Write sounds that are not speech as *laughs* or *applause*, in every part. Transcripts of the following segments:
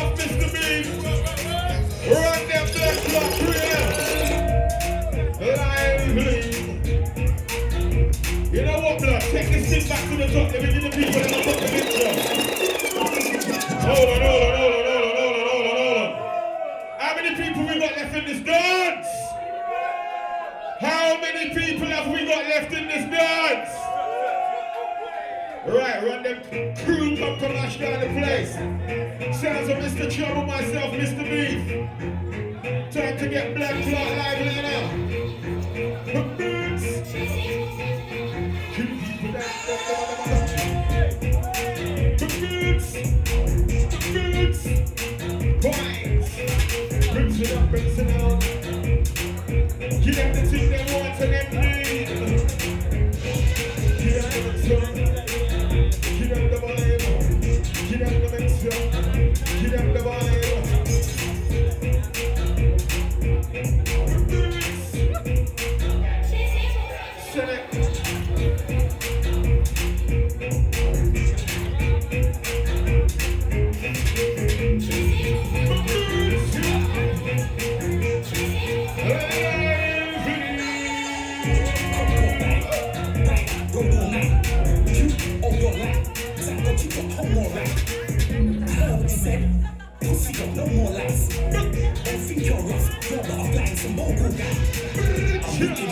yourself, Mr. Beef. Run them black clock real. Lively. You know what, blood? Take this thing back to the top. Let me give the people in the top of the. Hold on, hold on, hold on, hold on, hold on, hold on, hold on. How many people we got left in this dance? How many people have we got left in this dance? Right, run them crew come to mash down the place. Sounds of Mr. Trouble, myself, Mr. Beef. Time to get black clock lively now. Brings it up, brings it down. Give them the thing they want and them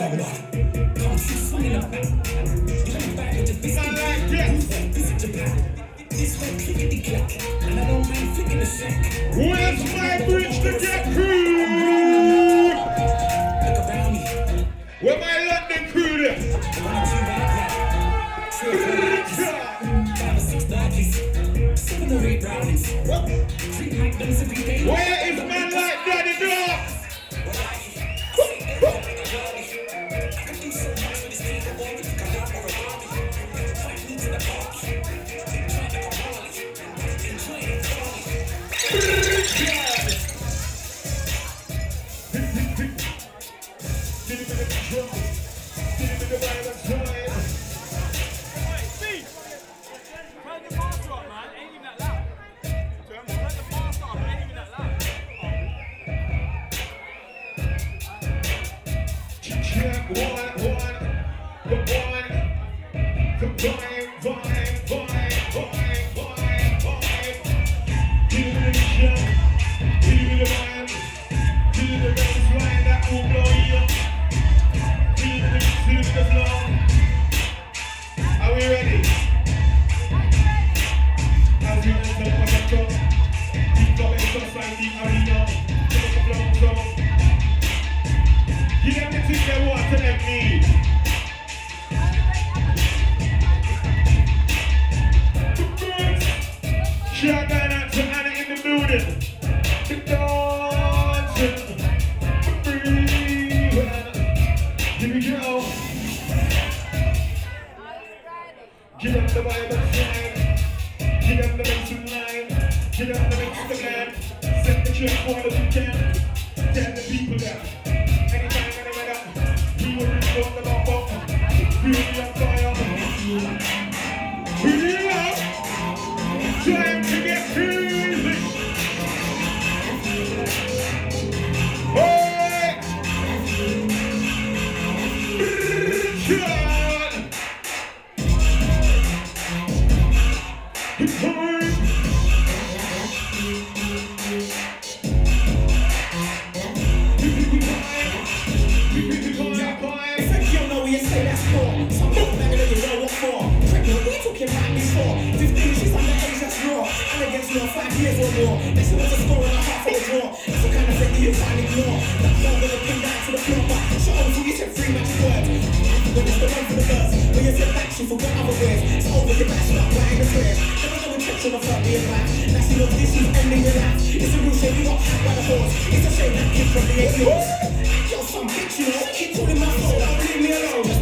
Where's years or more. Then she wants a score and a half the draw. That's the kind of thing you can't ignore. That girl gonna pin down to the you said three match word. When it's the one for the girls, when you said back, she forgot other words. It's over your back, stop writing the prayers. Never go and touch on the front of your back. Now she this is ending your life. It's a real shame you got hacked by the horse. It's a shame that kid probably ain't yours. Yo, some bitch, you know, keep calling my phone. Don't leave me alone.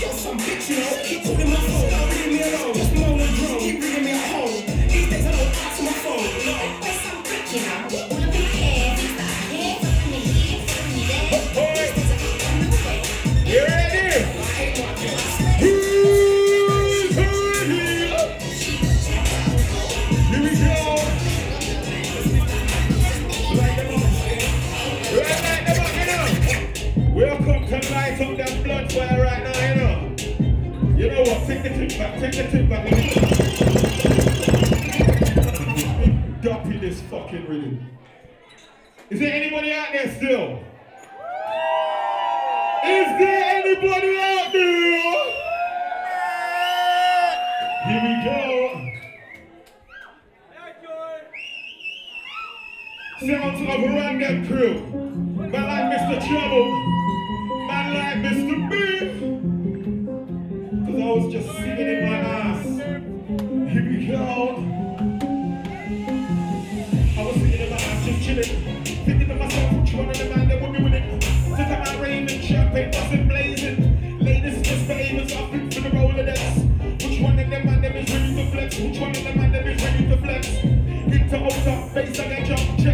Yo, some bitch, you know, keep calling my phone, Take the tip back. Dumpy this fucking rhythm. Is there anybody out there still? Is there anybody out there? Here we go. Sounds of a random crew.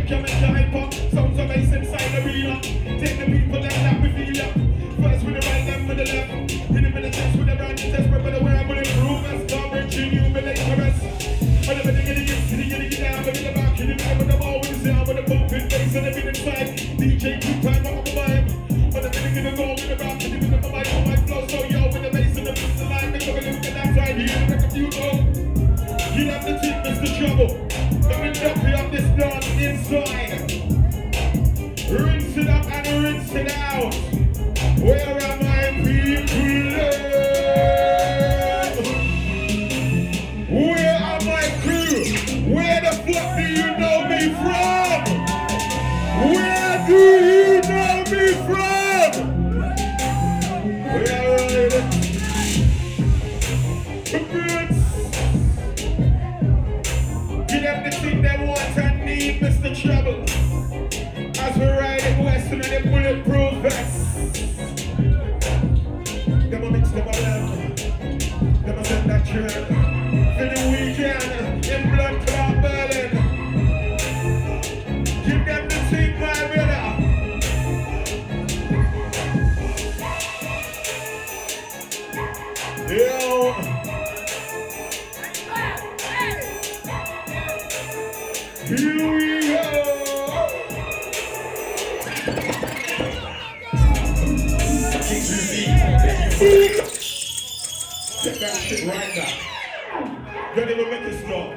Jump, check now. Don't even make it stop.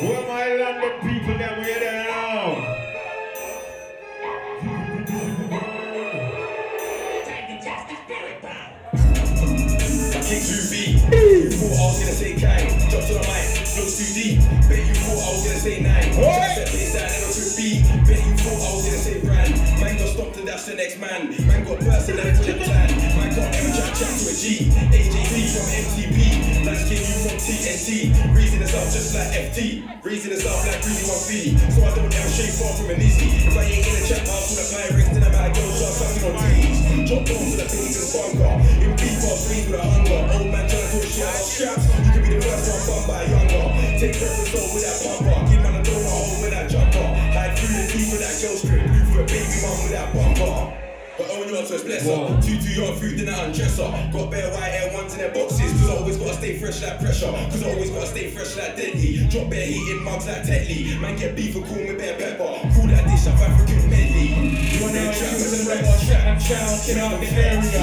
Where my London people that we there now? King 2B. You thought I was gonna say Kai. Drop to the mic, looks too deep. Bet you thought I was gonna say nine. Oi! Set bass that never could be. Bet you thought I was gonna say brand. That's the next man. Man got personality to plan. Man can't ever chat chat to a G. AJP from MTP. Last king you from TNT. Reason is up just like FT. Reason is up like Greasy 1B. So I don't ever stray far from an easy. If I ain't in a chat house with a pirates, then I'm out of girls just sucking on trees. Drop down to the things in bunker. In people, scream with a hunger. Old man turn to shit out straps. You can be the first one bummed by younger. Take preference over with that bumper. Own yours first, bless her. Whoa. Two to your food, then I undress her. Got bare white hair ones in their boxes. Cause I always gotta stay fresh like pressure. Cause I always gotta stay fresh like deadly. Drop bare heat in mugs like Tetley. Man get beef and cool with bare pepper. Cool that dish of African medley. You wanna trap with the red one trap. I'm shouting out the area.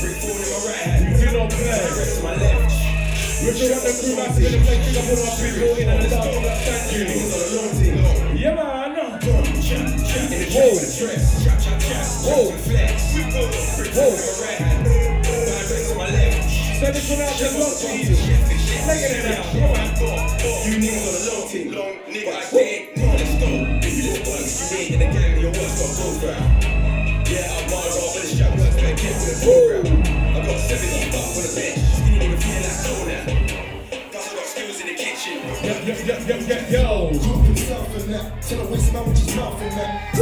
Brick phone in my right hand. You don't play. Rest in my left. Richard up the crew, man, to the place, pick up our people in and out of that thank you. Whoa. Whoa. It out. You niggas on the low team. I. Let's go. You in the your. Yeah, I'm I got on the bench. You feel skills in the kitchen. Yo, yo, yo, yo, yo, yo. Yourself in that. Tell a waste man what you're mouthing that.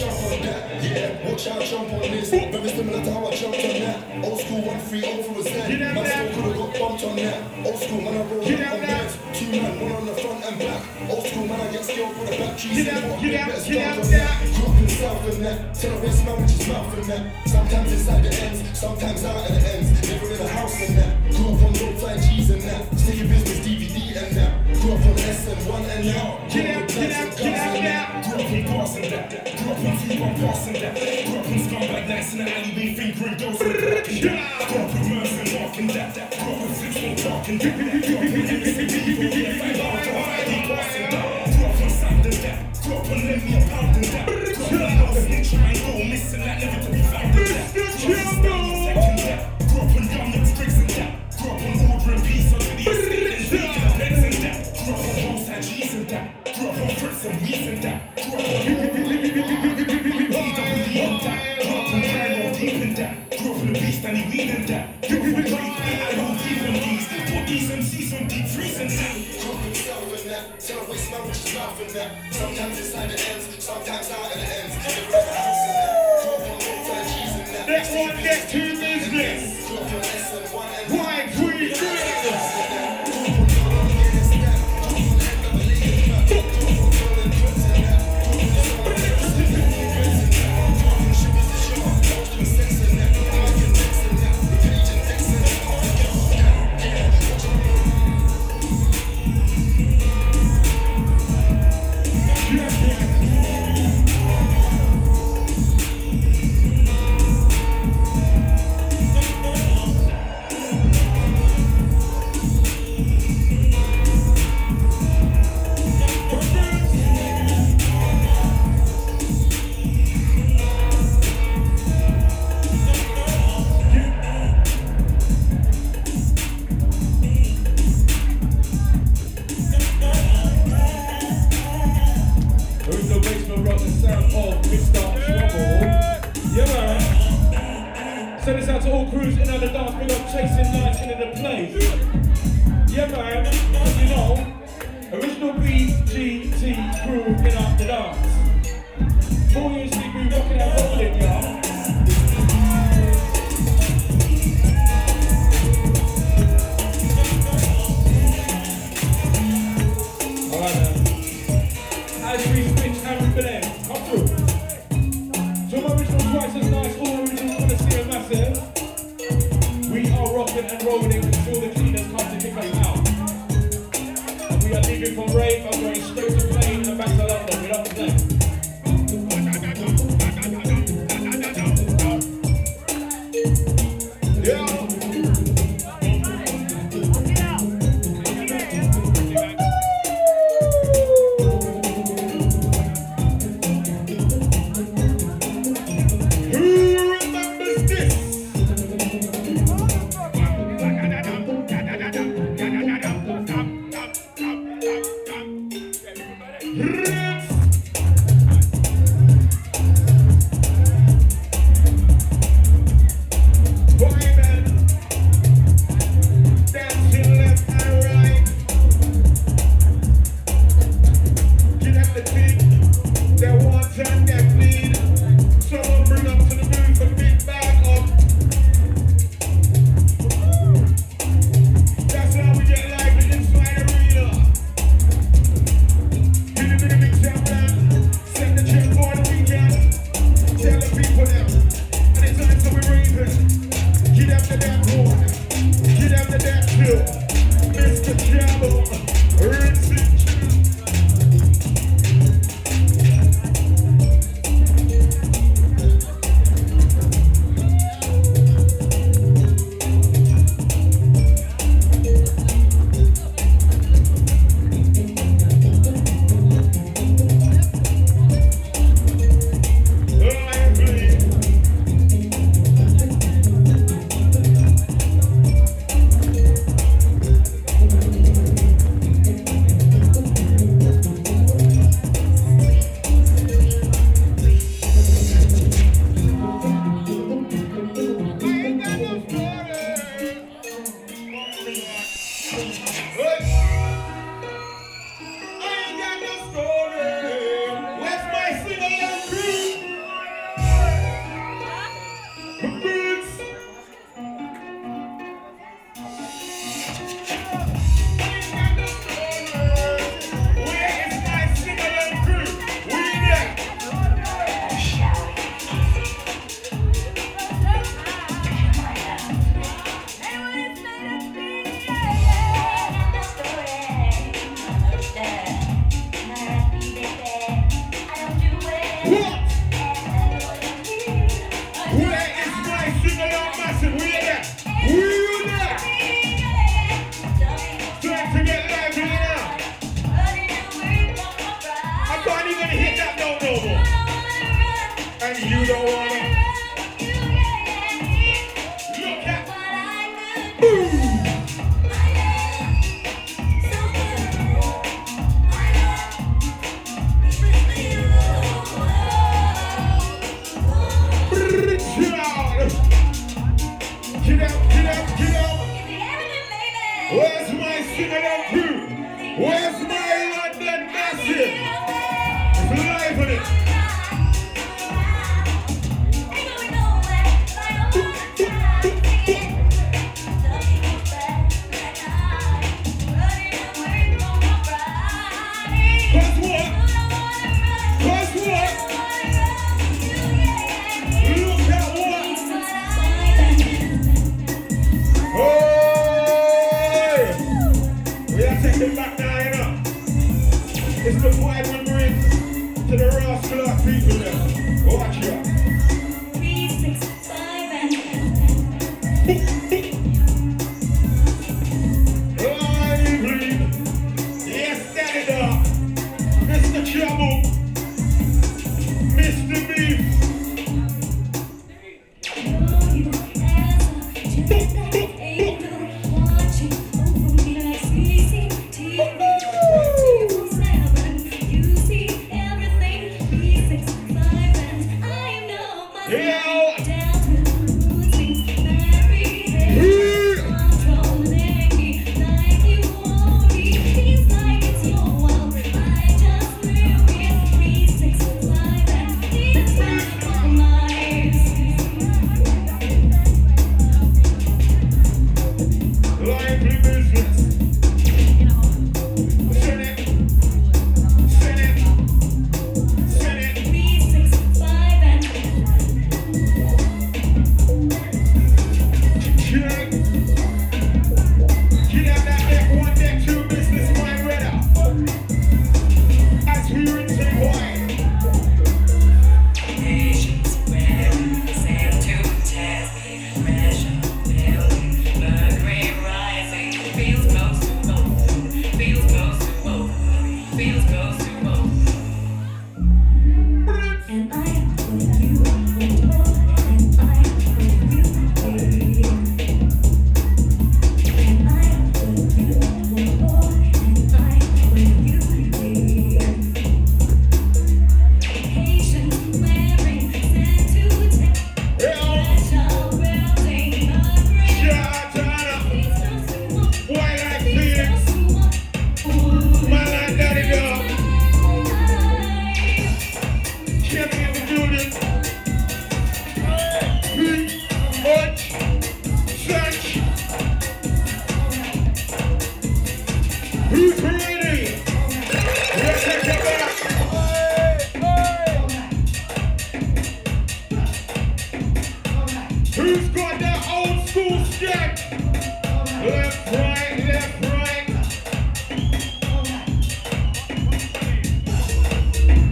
Yeah, watch out, jump on this. Very similar to how I jumped on that. Old school one three over was Get then. up Man, there. still could've got bumped on that. Old school man, I roll up on beds. Two man, one on the front and back. Old school man, I get skilled for the back trees. Get up, and what get they up, better start on that. Himself in that. Till I waste man with his mouth in that. Sometimes inside the ends, sometimes out at the ends. Never in a house in that. Grew up on roadside cheese and that. Sticky business DVD and that. Grew up on SN1 and that. Get up, get up, get up, get up. Grew up in passing that. Grew up in few on passing that. Grew up in scumbag nights in the alleyway fingering girls in and that. Grew up with Merce and walking that. Grew up with six more talking that.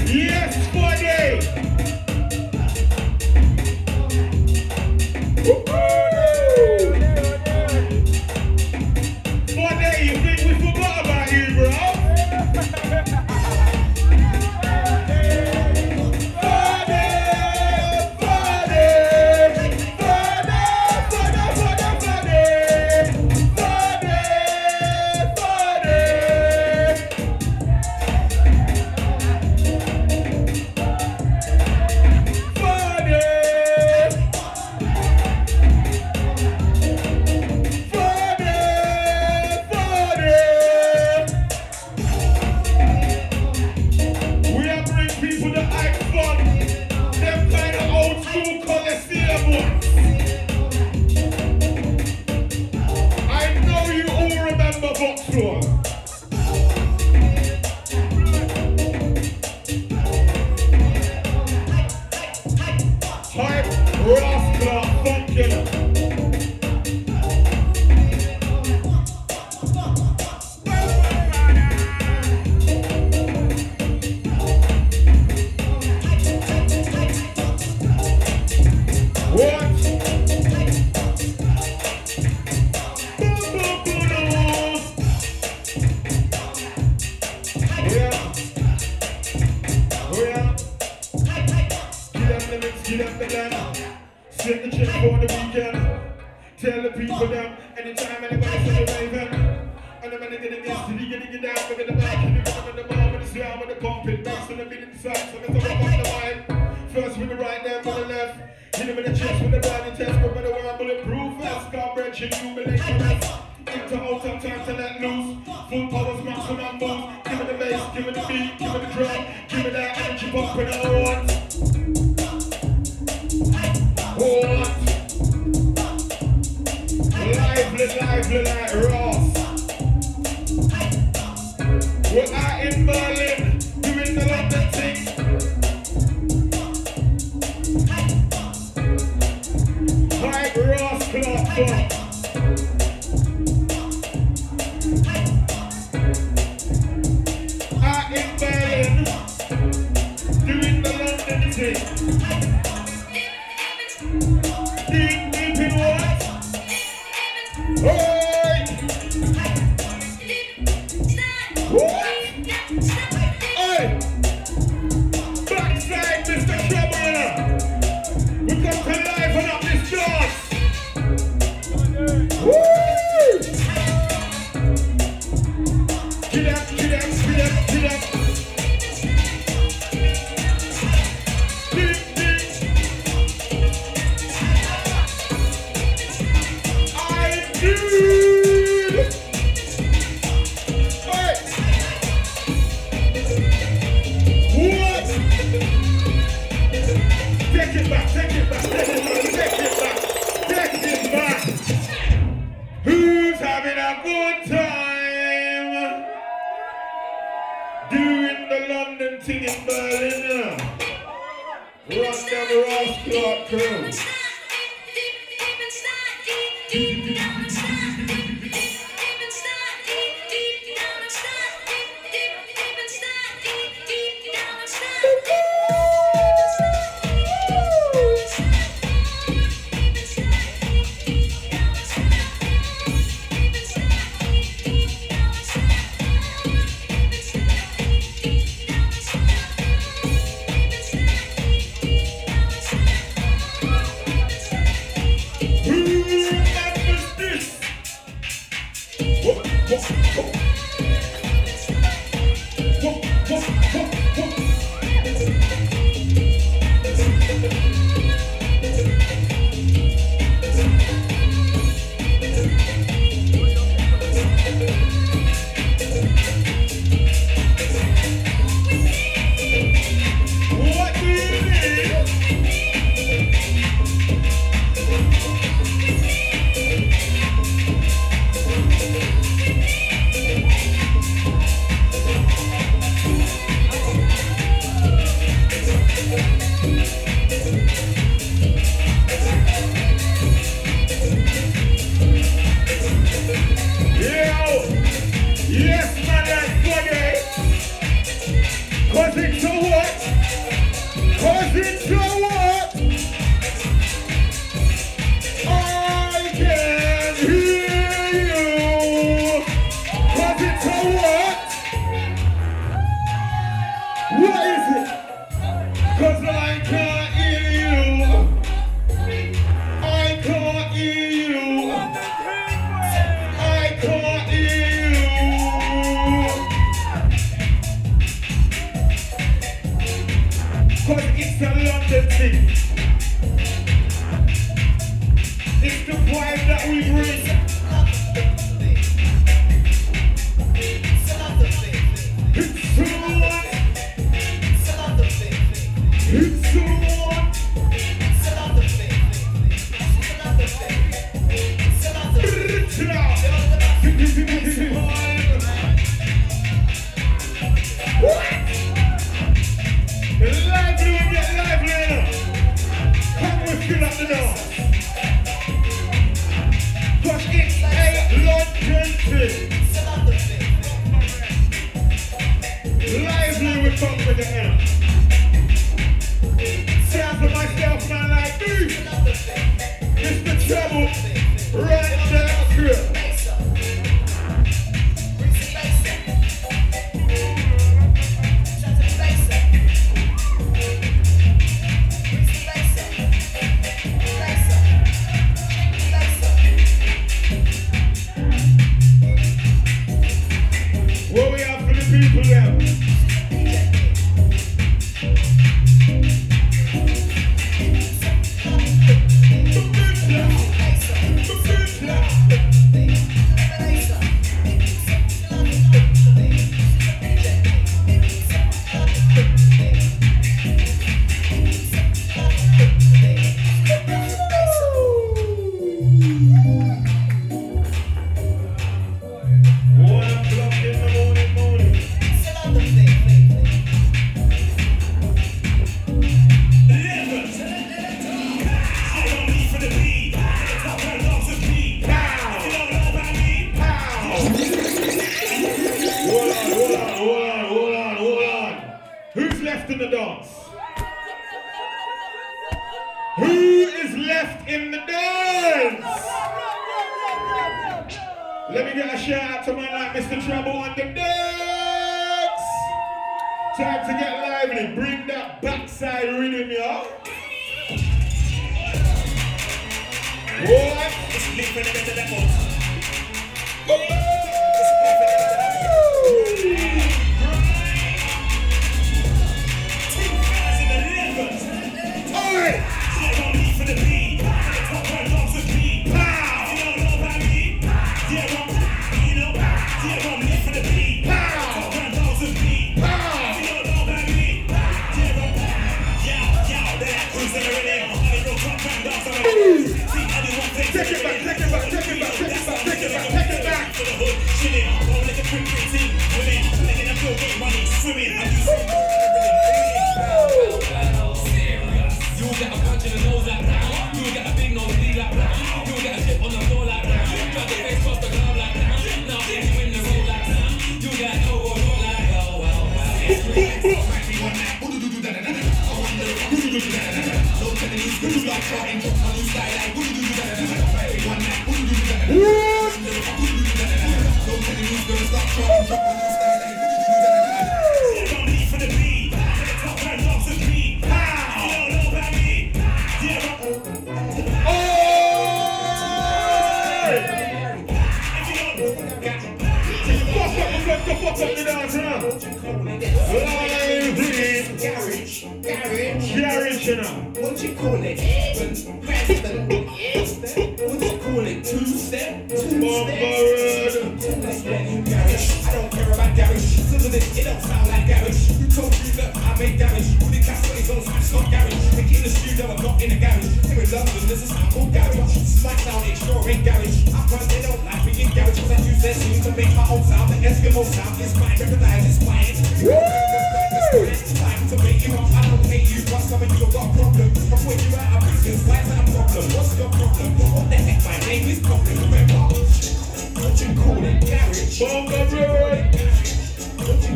Yes, buddy.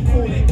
call it.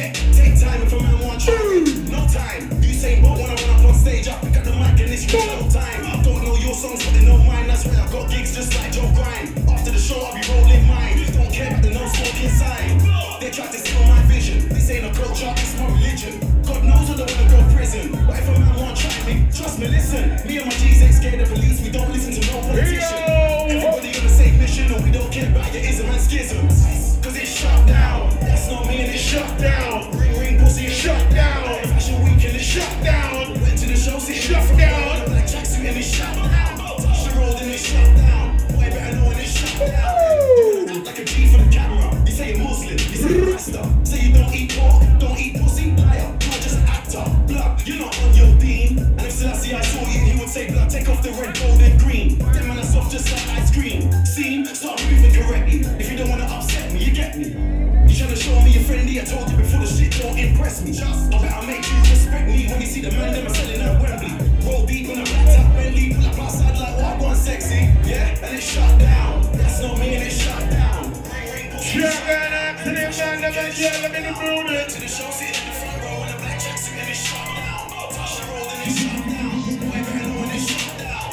jet. Take time if a man wants No time. Usain Bolt when I run up on stage, I pick up the mic and it's real time. I don't know your songs, but they know mine. That's why I got gigs just like Joe Grime. After the show, I'll be rolling mine. Don't care about the no smoking sign. They try to steal my vision. This ain't a culture, it's my religion. God knows I don't wanna go prison. But if a man won't try me, trust me, listen. Me and my G's ain't scared of police. We don't listen to no politician. Everybody on the same mission, and we don't care about your ism and schisms. Cause it's shut down on me and it's shut down. Ring ring pussy is shut down. Fashion week and it's shut down. Went to the shows, it's shut down. Black tracksuit and it's shut down. Touch the road and it's shut down. Way better know when it's shut down. Act like a G for the camera. You say you're Muslim, you say you're pastor. Say you don't eat pork, don't eat pussy, liar. You're just an actor. Blood, you're not on your team. And if Selassie I saw you, he would say, blood, take off the red, gold, and green. Them man are soft just like I friendly. I told you before the shit don't impress me. Just I better make you respect me when you see the man them are selling at Wembley. Roll deep in a black top Bentley, pull up outside like what I want sexy. Yeah, and it's shut down. That's not me and it's shut down. Yeah, man, I'm to the man, the man, you. let me the building. To the show, sit in the front row in a black tracksuit and it shut down. Tasha rolled and it's shut down. Went back and it's shut down.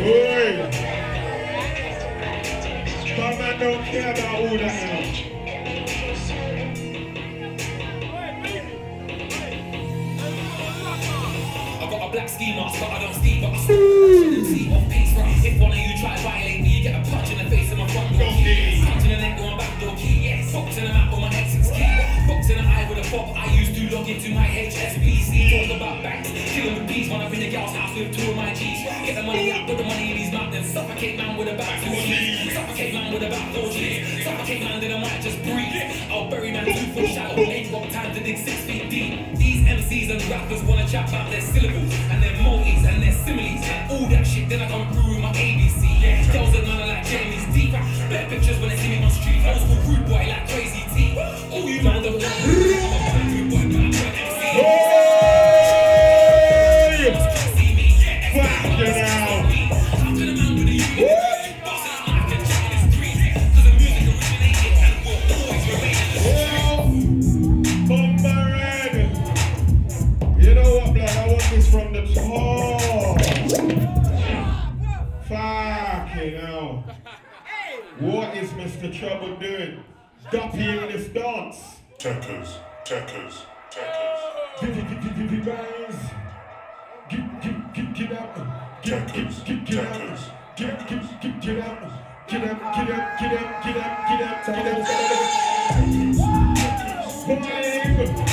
Oi! My man don't care about all that hell. Mask, but I don't ski, but I see off pace right. If one of you try to violate me, you get a punch in the face of my front door key. Punch in the neck with my back door key, yes. Box in the mouth with my X6 key. Box in the eye with a fob. I used to log into my HSBC. Talk about banks, bees. When I'm in the girl's house with two of my G's. Get the money out, put the money in these mountains. Suffocate man with about two G's. Suffocate man with a about four G's. Suffocate man, then I might just breathe. I'll bury man two foot shallow. Ain't got time to dig six feet deep. These MCs and rappers wanna chat about their syllables and their multis and their similes and all that shit. Then I come through with my ABC. Yeah, girls are none of like Jamie's deep. Better pictures when they see me on street. Get, get, get, get up. Get, get, get, get up. Get, get, get, get up. Get up, get up, get up, get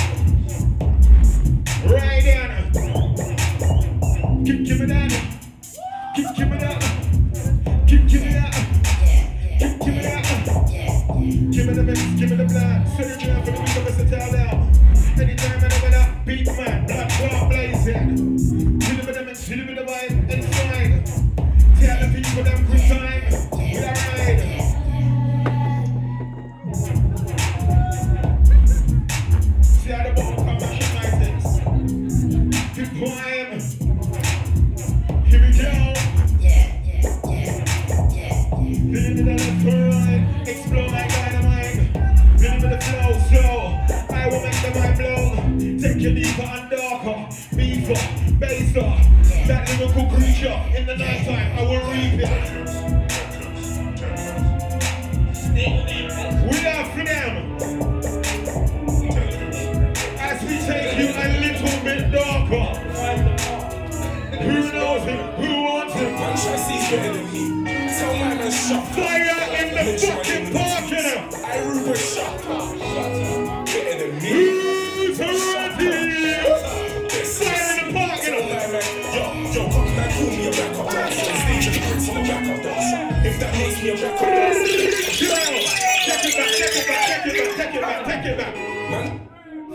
take it back, take it back, take it back, take it back, take it back.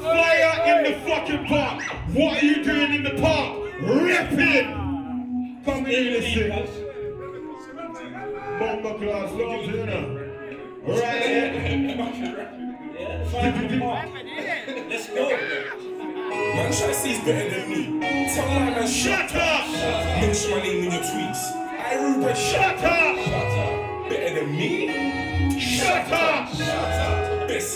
Fire in the fucking park. What are you doing in the park? Ripping. Come here, listen. Bomber class, love,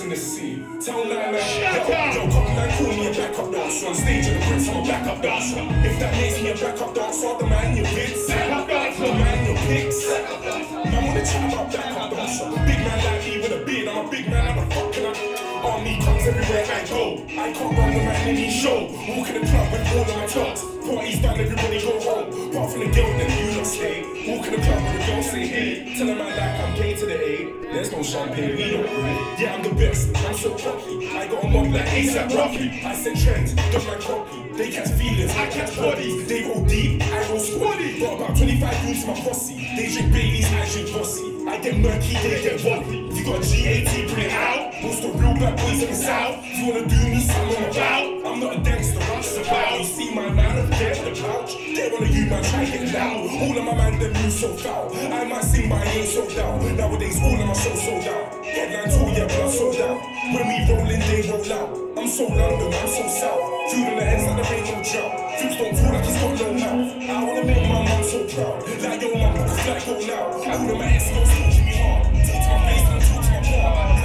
Best in the scene. Tell nine man, Shut yo, up. yo, come man, call me a backup dancer. On stage of the Brits, I'm a backup dancer. If that makes me a backup dancer, the man you pics. Backup dancer. The man you pics. Man wanna chat about backup dancer. Big man like me with a beard, I'm a big man, I'm a fucking Army comes everywhere I go. I can't run the man any show. Walk in the club with all of my thugs. Parties done, everybody go home. Apart from the girl, then you not stay. Walk in the club with the girl, say hey. Tell a man like I'm gay to the A. There's no champagne, we don't pray. Yeah, I'm the best, I'm so cocky. I got a mob like ASAP Rocky. I set trends, just like copy. They catch feelings, I catch bodies. They roll deep, I roll squaddy. Got about 25 dudes my posse. They drink Baileys, I drink Bossy. I get murky, they get wobbly. You got G18, bring it out. Most the real bad boys in the south. You wanna do me something about, I'm not a gangster, I'm just. You see my man up there the pouch. They wanna use my get loud. All of my man, them move so foul. I might sing my name so down. Nowadays, all of my shows sold out. Headline tour, yeah, blood sold out. When we roll in, they roll out. I'm so London, I'm so south. Food on the ends like there ain't no drought. Foods don't feel like he's got no mouth. I wanna make my mom so proud. Like your mum, like go now. All of my ex talk to me hard. Talk to my face and talk to my car.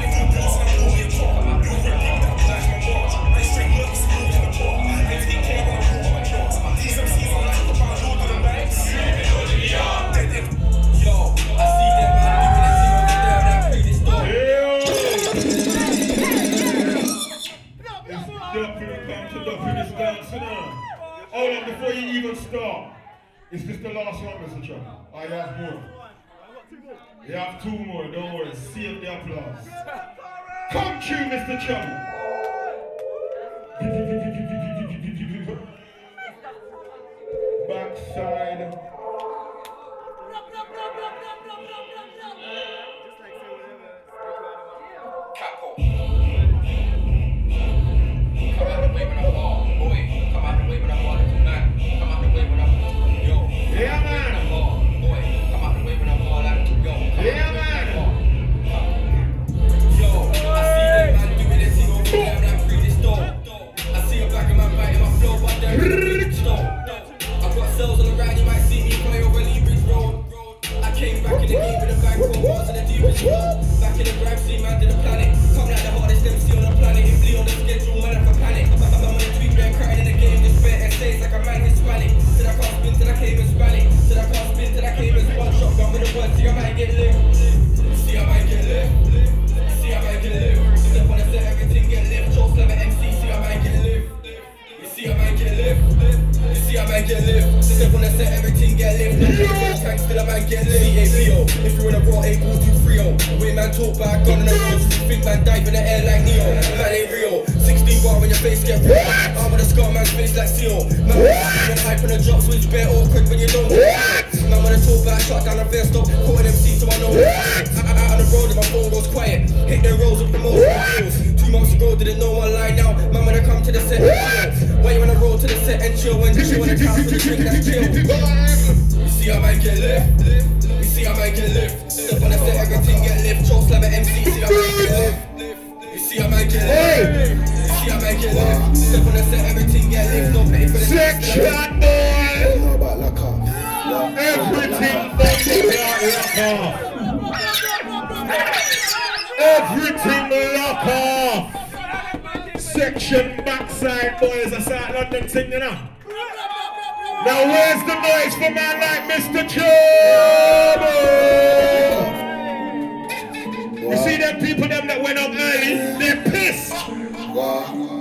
Is this the last one, Mr. Trump? I have more. You have two more, don't worry. Save the applause. Come true, Mr. Trump. Backside. Step on the set, everything get lift. No pay for the Section boy. know about Everything fucking off. Everything. Section backside boys. I saw London thing, you know. Now where's the noise for man like Mr. Trouble? You see them people them that went up early, they're pissed. What?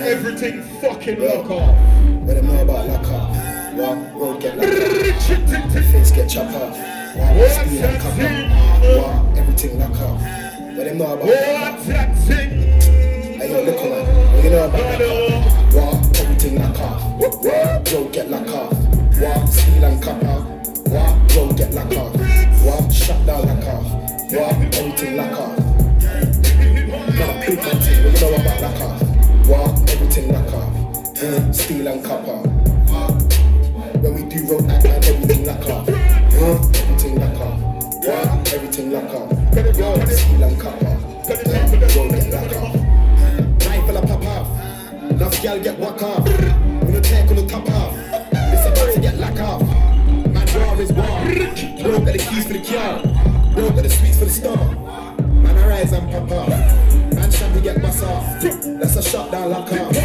Everything fucking lock off. What them know about lock off? What? Road get locked off. Face get chopped off. What? Speed and thing? What? Everything lock off. What them know about lock What's that thing? Hey yo, look man. What you know about lock off? What? Everything lock off. What? Road get locked off. What? Speed and off. What? Road get locked off. What? Shut down lock off. What? Everything lock off. Not big man what you know about steel and copper. When we do road act man, everything lock. Mm, everything lock. What? Everything lock off. What? Steel and copper. Mm, road get lock a pop off. Gal get whack off. When you take on the top off. It's about to get lock off. My draw is war. Don't got the keys for the car. Don't got the sweets for the star. Man, I rise and pop off. Man, shanty get bust off. That's a shot down lock off.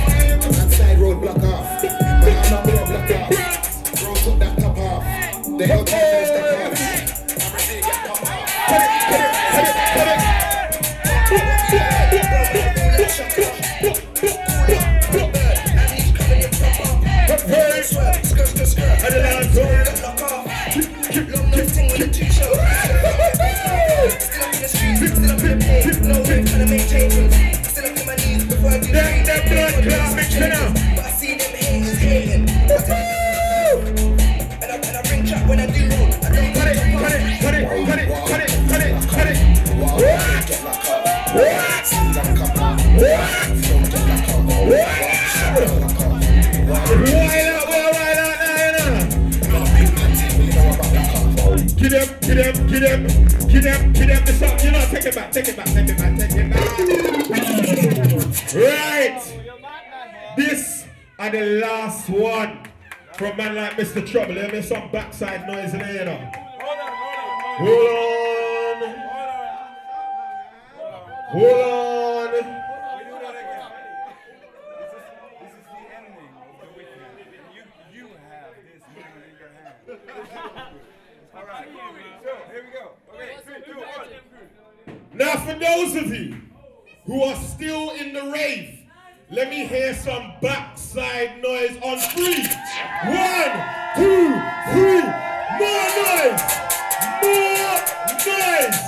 Some backside noise in there, you know. Hold on, hold on. Hold on. Hold on. We do that again. This is, the ending of the weekend. You, you have this moment in your hand. *laughs* All right. So, here we go. Okay, three, two, one. Now, for those of you who are still in the rave, let me hear some backside noise on three. One, two, three. More noise. More noise.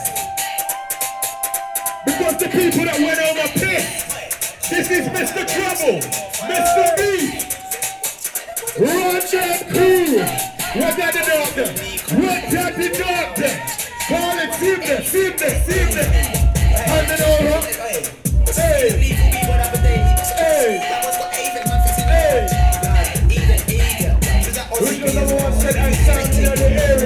Because the people that went over pissed. This is Mr. Trouble. Mr. B. Roger Cool. What that the doctor? What that the doctor? Call it Simba, Simba, Simba. Hand it over. Hey.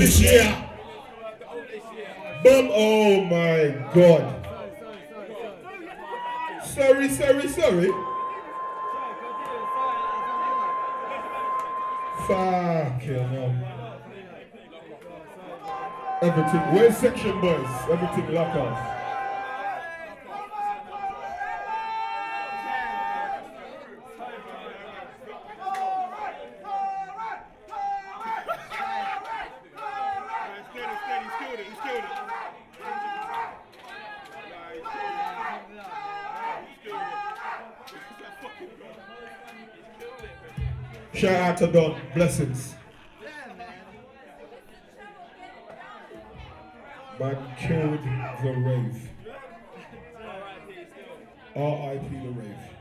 this year. Boom. Oh my God. Sorry, sorry, sorry. Fuck you know. Everything. Where's section boys? Everything lock off. Don. Blessings. Man killed the rave. R.I.P. the rave.